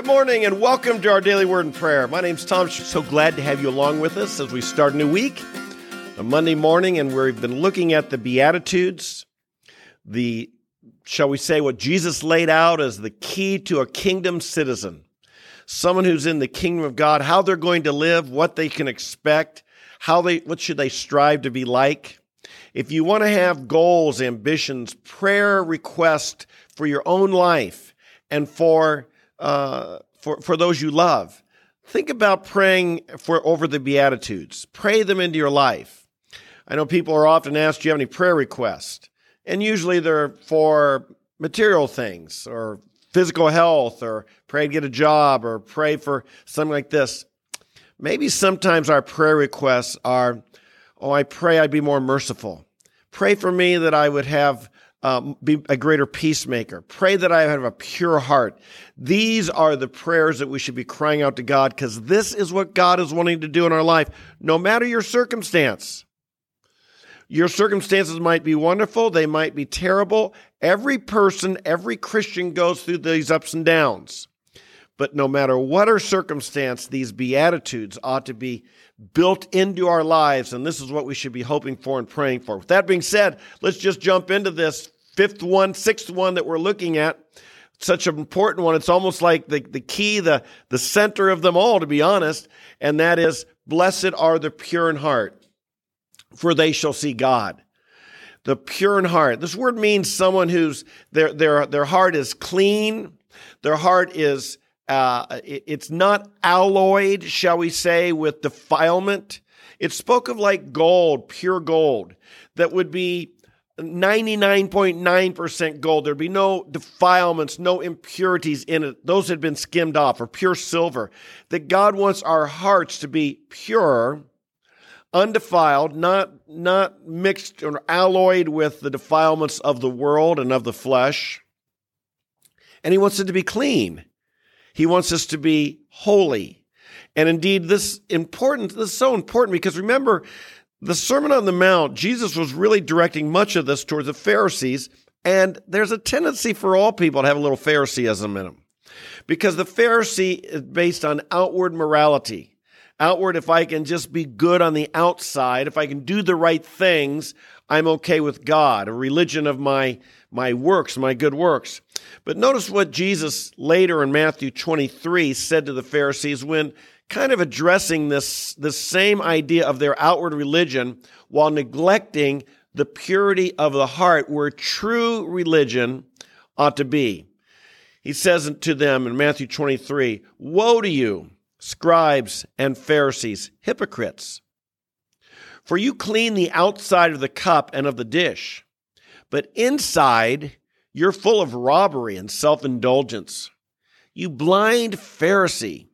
Good morning and welcome to our daily word and prayer. My name's Tom. So glad to have you along with us as we start a new week, a Monday morning, and we've been looking at the Beatitudes, the, shall we say, what Jesus laid out as the key to a kingdom citizen, someone who's in the kingdom of God, how they're going to live, what they can expect, how they, what should they strive to be like. If you want to have goals, ambitions, prayer requests for your own life and for uh, for for those you love, think about praying for over the beatitudes. Pray them into your life. I know people are often asked, "Do you have any prayer requests?" And usually they're for material things or physical health or pray to get a job or pray for something like this. Maybe sometimes our prayer requests are Oh, I pray I'd be more merciful. Pray for me that I would have um, be a greater peacemaker. Pray that I have a pure heart. These are the prayers that we should be crying out to God because this is what God is wanting to do in our life, no matter your circumstance. Your circumstances might be wonderful, they might be terrible. Every person, every Christian goes through these ups and downs. But no matter what our circumstance, these Beatitudes ought to be built into our lives. And this is what we should be hoping for and praying for. With that being said, let's just jump into this fifth one, sixth one that we're looking at. Such an important one. It's almost like the, the key, the, the center of them all, to be honest. And that is, blessed are the pure in heart, for they shall see God the pure in heart. This word means someone whose their their their heart is clean, their heart is uh, it's not alloyed, shall we say, with defilement. It spoke of like gold, pure gold, that would be 99.9% gold. There'd be no defilements, no impurities in it. Those had been skimmed off, or pure silver. That God wants our hearts to be pure, undefiled, not, not mixed or alloyed with the defilements of the world and of the flesh. And He wants it to be clean. He wants us to be holy. And indeed, this important, this is so important because remember, the Sermon on the Mount, Jesus was really directing much of this towards the Pharisees. And there's a tendency for all people to have a little Phariseeism in them. Because the Pharisee is based on outward morality. Outward, if I can just be good on the outside, if I can do the right things, I'm okay with God, a religion of my, my works, my good works. But notice what Jesus later in Matthew 23 said to the Pharisees when kind of addressing this, this same idea of their outward religion while neglecting the purity of the heart where true religion ought to be. He says to them in Matthew 23, Woe to you, scribes and Pharisees, hypocrites! For you clean the outside of the cup and of the dish, but inside you're full of robbery and self indulgence. You blind Pharisee,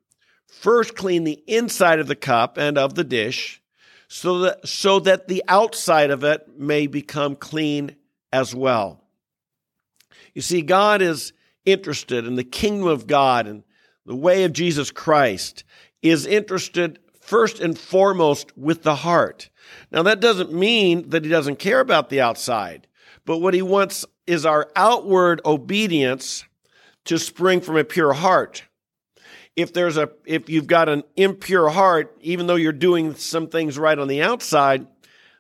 first clean the inside of the cup and of the dish, so that, so that the outside of it may become clean as well. You see, God is interested in the kingdom of God and the way of Jesus Christ, is interested first and foremost with the heart. Now, that doesn't mean that he doesn't care about the outside, but what he wants is our outward obedience to spring from a pure heart. If there's a if you've got an impure heart, even though you're doing some things right on the outside,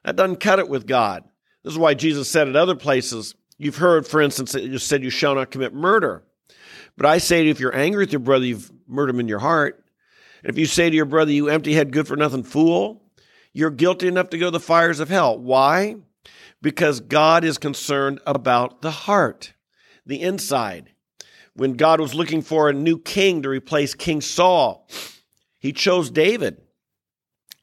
that doesn't cut it with God. This is why Jesus said at other places, you've heard, for instance, that you said you shall not commit murder. But I say to you, if you're angry with your brother, you've murdered him in your heart. If you say to your brother, you empty head, good for nothing fool, you're guilty enough to go to the fires of hell. Why? because God is concerned about the heart, the inside. When God was looking for a new king to replace King Saul, he chose David.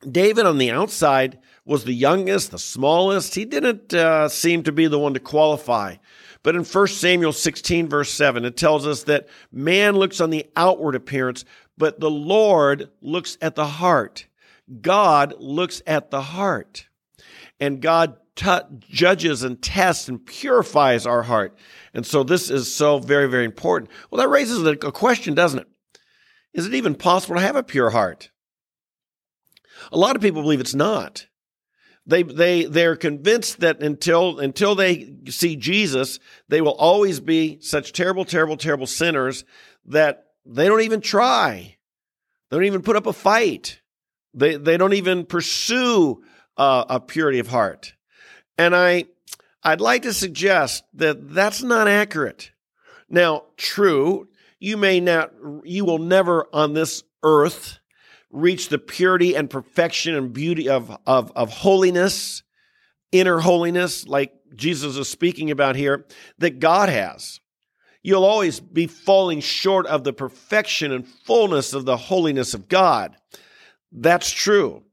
David on the outside was the youngest, the smallest. He didn't uh, seem to be the one to qualify. But in 1 Samuel 16, verse 7, it tells us that man looks on the outward appearance, but the Lord looks at the heart. God looks at the heart. And God t- judges and tests and purifies our heart. And so this is so very, very important. Well, that raises a question, doesn't it? Is it even possible to have a pure heart? A lot of people believe it's not. They they they're convinced that until until they see Jesus, they will always be such terrible, terrible, terrible sinners that they don't even try. They don't even put up a fight. They, they don't even pursue uh, a purity of heart. And I, I'd like to suggest that that's not accurate. Now, true, you may not, you will never on this earth reach the purity and perfection and beauty of, of, of holiness, inner holiness, like Jesus is speaking about here, that God has. You'll always be falling short of the perfection and fullness of the holiness of God. That's true.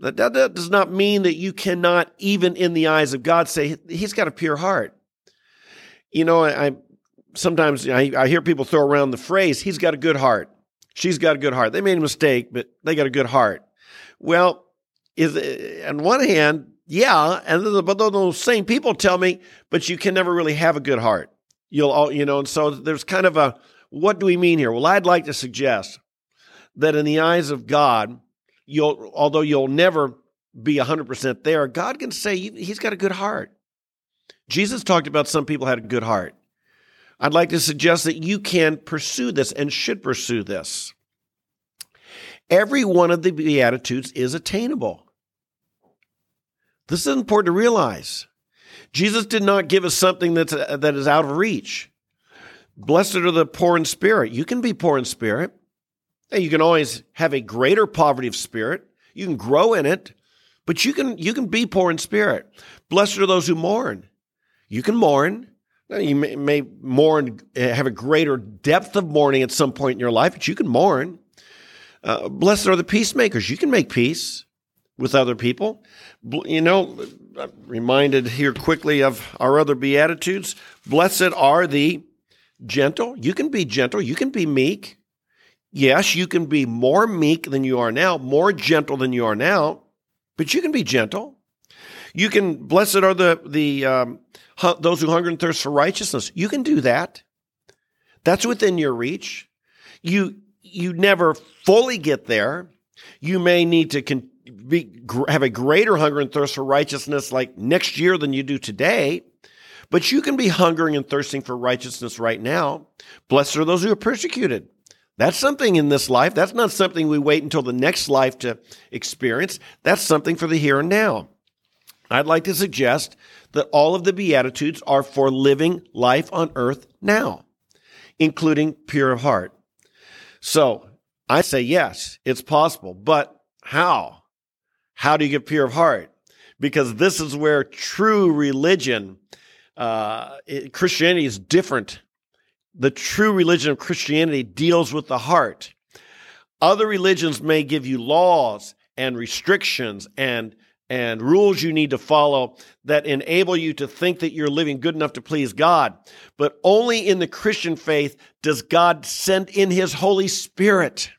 That, that does not mean that you cannot, even in the eyes of God, say, He's got a pure heart. You know, I, I sometimes I, I hear people throw around the phrase, He's got a good heart. She's got a good heart. They made a mistake, but they got a good heart. Well, is on one hand, yeah, and but those same people tell me, but you can never really have a good heart. You'll all, you know, and so there's kind of a what do we mean here? Well, I'd like to suggest that in the eyes of God, you'll although you'll never be 100% there, God can say he's got a good heart. Jesus talked about some people had a good heart. I'd like to suggest that you can pursue this and should pursue this. Every one of the Beatitudes is attainable. This is important to realize. Jesus did not give us something that's, uh, that is out of reach. Blessed are the poor in spirit. You can be poor in spirit. And You can always have a greater poverty of spirit. You can grow in it, but you can you can be poor in spirit. Blessed are those who mourn. You can mourn. You may, may mourn, eh, have a greater depth of mourning at some point in your life, but you can mourn. Uh, blessed are the peacemakers. You can make peace with other people. You know, I'm reminded here quickly of our other Beatitudes. Blessed are the gentle. You can be gentle. You can be meek. Yes, you can be more meek than you are now, more gentle than you are now, but you can be gentle. You can, blessed are the, the, um, those who hunger and thirst for righteousness. You can do that. That's within your reach. You, you never fully get there. You may need to con- be, have a greater hunger and thirst for righteousness like next year than you do today. But you can be hungering and thirsting for righteousness right now. Blessed are those who are persecuted. That's something in this life. That's not something we wait until the next life to experience. That's something for the here and now. I'd like to suggest that all of the Beatitudes are for living life on earth now, including pure of heart. So I say yes, it's possible, but how? How do you get pure of heart? Because this is where true religion, uh, Christianity is different the true religion of Christianity deals with the heart. Other religions may give you laws and restrictions and and rules you need to follow that enable you to think that you're living good enough to please God. But only in the Christian faith does God send in his Holy Spirit.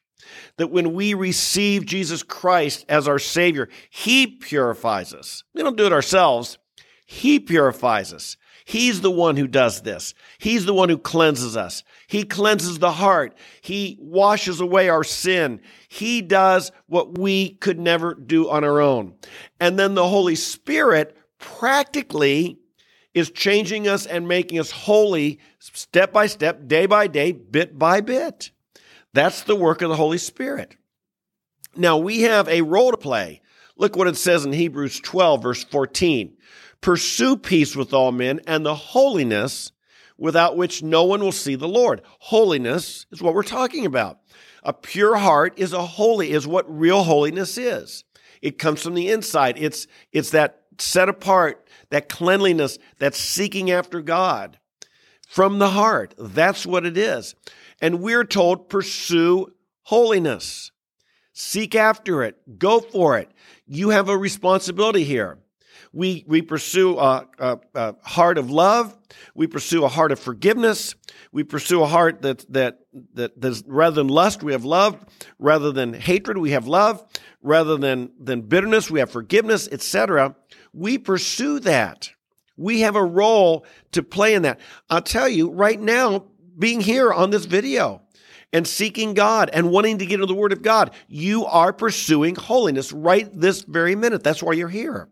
That when we receive Jesus Christ as our Savior, He purifies us. We don't do it ourselves. He purifies us. He's the one who does this. He's the one who cleanses us. He cleanses the heart. He washes away our sin. He does what we could never do on our own. And then the Holy Spirit practically is changing us and making us holy step by step, day by day, bit by bit. That's the work of the Holy Spirit. Now we have a role to play. Look what it says in Hebrews 12, verse 14. Pursue peace with all men and the holiness without which no one will see the Lord. Holiness is what we're talking about. A pure heart is a holy, is what real holiness is. It comes from the inside. It's, it's that set apart, that cleanliness, that seeking after God from the heart. That's what it is. And we're told pursue holiness. Seek after it. Go for it. You have a responsibility here. We, we pursue a, a, a, heart of love. We pursue a heart of forgiveness. We pursue a heart that, that, that, that rather than lust, we have love. Rather than hatred, we have love. Rather than, than bitterness, we have forgiveness, etc. We pursue that. We have a role to play in that. I'll tell you right now, being here on this video, and seeking God and wanting to get into the Word of God. You are pursuing holiness right this very minute. That's why you're here.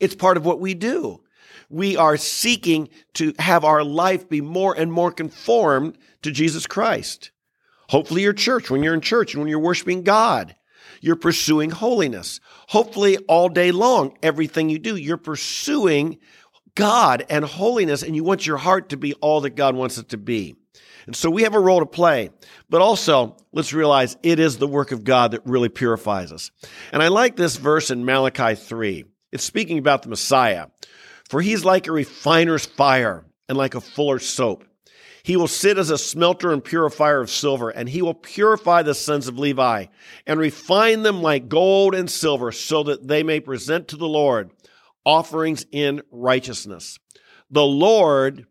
It's part of what we do. We are seeking to have our life be more and more conformed to Jesus Christ. Hopefully, your church, when you're in church and when you're worshiping God, you're pursuing holiness. Hopefully, all day long, everything you do, you're pursuing God and holiness, and you want your heart to be all that God wants it to be. And so we have a role to play. But also, let's realize it is the work of God that really purifies us. And I like this verse in Malachi 3. It's speaking about the Messiah. For he's like a refiner's fire and like a fuller's soap. He will sit as a smelter and purifier of silver, and he will purify the sons of Levi and refine them like gold and silver so that they may present to the Lord offerings in righteousness. The Lord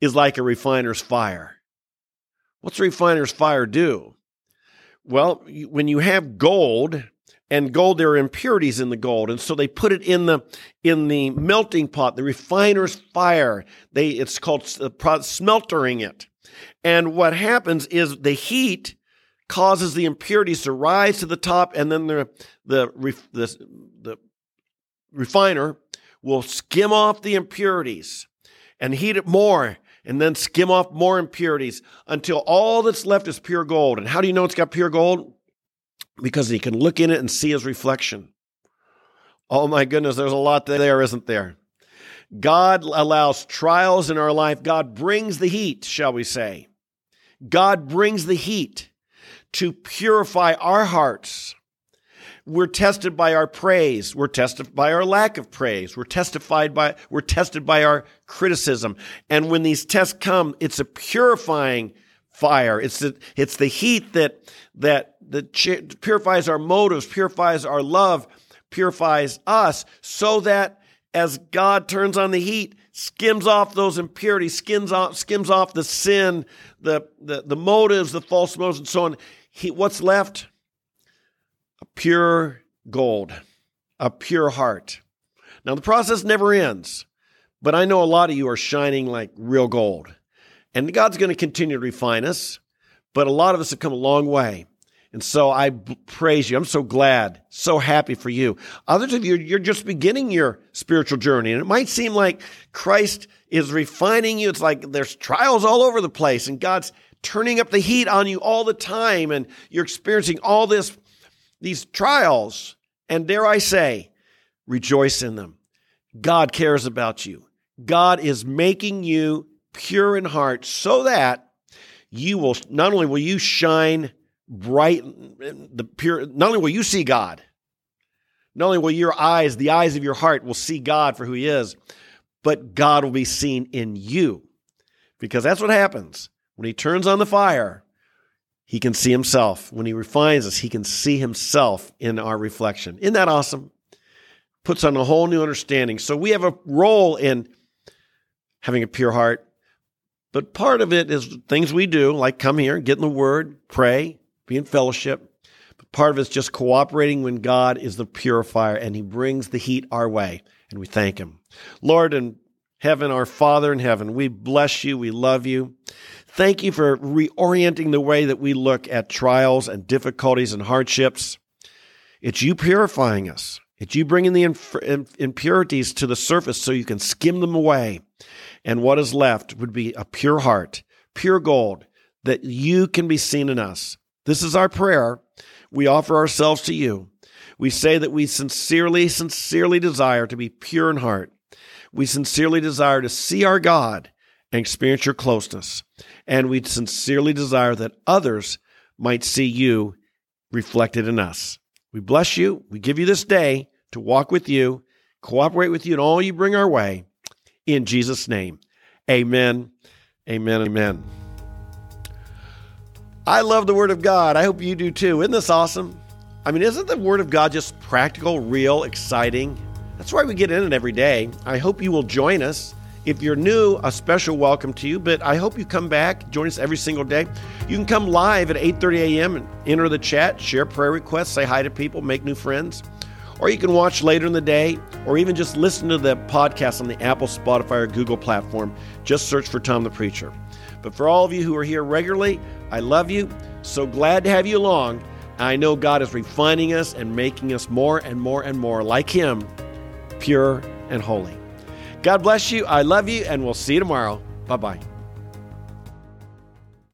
is like a refiner's fire. What's a refiner's fire do? Well, when you have gold, and gold there are impurities in the gold and so they put it in the in the melting pot the refiner's fire they it's called uh, smeltering it and what happens is the heat causes the impurities to rise to the top and then the the the, the refiner will skim off the impurities and heat it more and then skim off more impurities until all that's left is pure gold and how do you know it's got pure gold because he can look in it and see his reflection. Oh my goodness, there's a lot there, isn't there? God allows trials in our life. God brings the heat, shall we say. God brings the heat to purify our hearts. We're tested by our praise. We're tested by our lack of praise. We're testified by, we're tested by our criticism. And when these tests come, it's a purifying fire. It's the, it's the heat that, that, that purifies our motives, purifies our love, purifies us so that as God turns on the heat, skims off those impurities, skims off, skims off the sin, the, the, the motives, the false motives, and so on. He, what's left? A pure gold, a pure heart. Now, the process never ends, but I know a lot of you are shining like real gold. And God's going to continue to refine us, but a lot of us have come a long way. And so I praise you. I'm so glad, so happy for you. Others of you, you're just beginning your spiritual journey. And it might seem like Christ is refining you. It's like there's trials all over the place and God's turning up the heat on you all the time. And you're experiencing all this, these trials. And dare I say, rejoice in them. God cares about you. God is making you pure in heart so that you will not only will you shine bright the pure not only will you see God not only will your eyes the eyes of your heart will see God for who he is but God will be seen in you because that's what happens when he turns on the fire he can see himself when he refines us he can see himself in our reflection isn't that awesome puts on a whole new understanding so we have a role in having a pure heart but part of it is things we do, like come here, get in the Word, pray, be in fellowship. But part of it is just cooperating when God is the purifier and He brings the heat our way, and we thank Him. Lord in heaven, our Father in heaven, we bless you, we love you. Thank you for reorienting the way that we look at trials and difficulties and hardships. It's you purifying us. It's you bringing the impurities to the surface so you can skim them away and what is left would be a pure heart, pure gold, that you can be seen in us. This is our prayer. We offer ourselves to you. We say that we sincerely, sincerely desire to be pure in heart. We sincerely desire to see our God and experience your closeness. And we sincerely desire that others might see you reflected in us. We bless you. We give you this day to walk with you, cooperate with you in all you bring our way in Jesus' name. Amen. Amen. Amen. I love the Word of God. I hope you do too. Isn't this awesome? I mean, isn't the Word of God just practical, real, exciting? That's why we get in it every day. I hope you will join us. If you're new, a special welcome to you, but I hope you come back, join us every single day. You can come live at 8:30 a.m. and enter the chat, share prayer requests, say hi to people, make new friends or you can watch later in the day, or even just listen to the podcast on the Apple, Spotify, or Google platform. Just search for Tom the Preacher. But for all of you who are here regularly, I love you. So glad to have you along. I know God is refining us and making us more and more and more like Him, pure and holy. God bless you. I love you, and we'll see you tomorrow. Bye bye.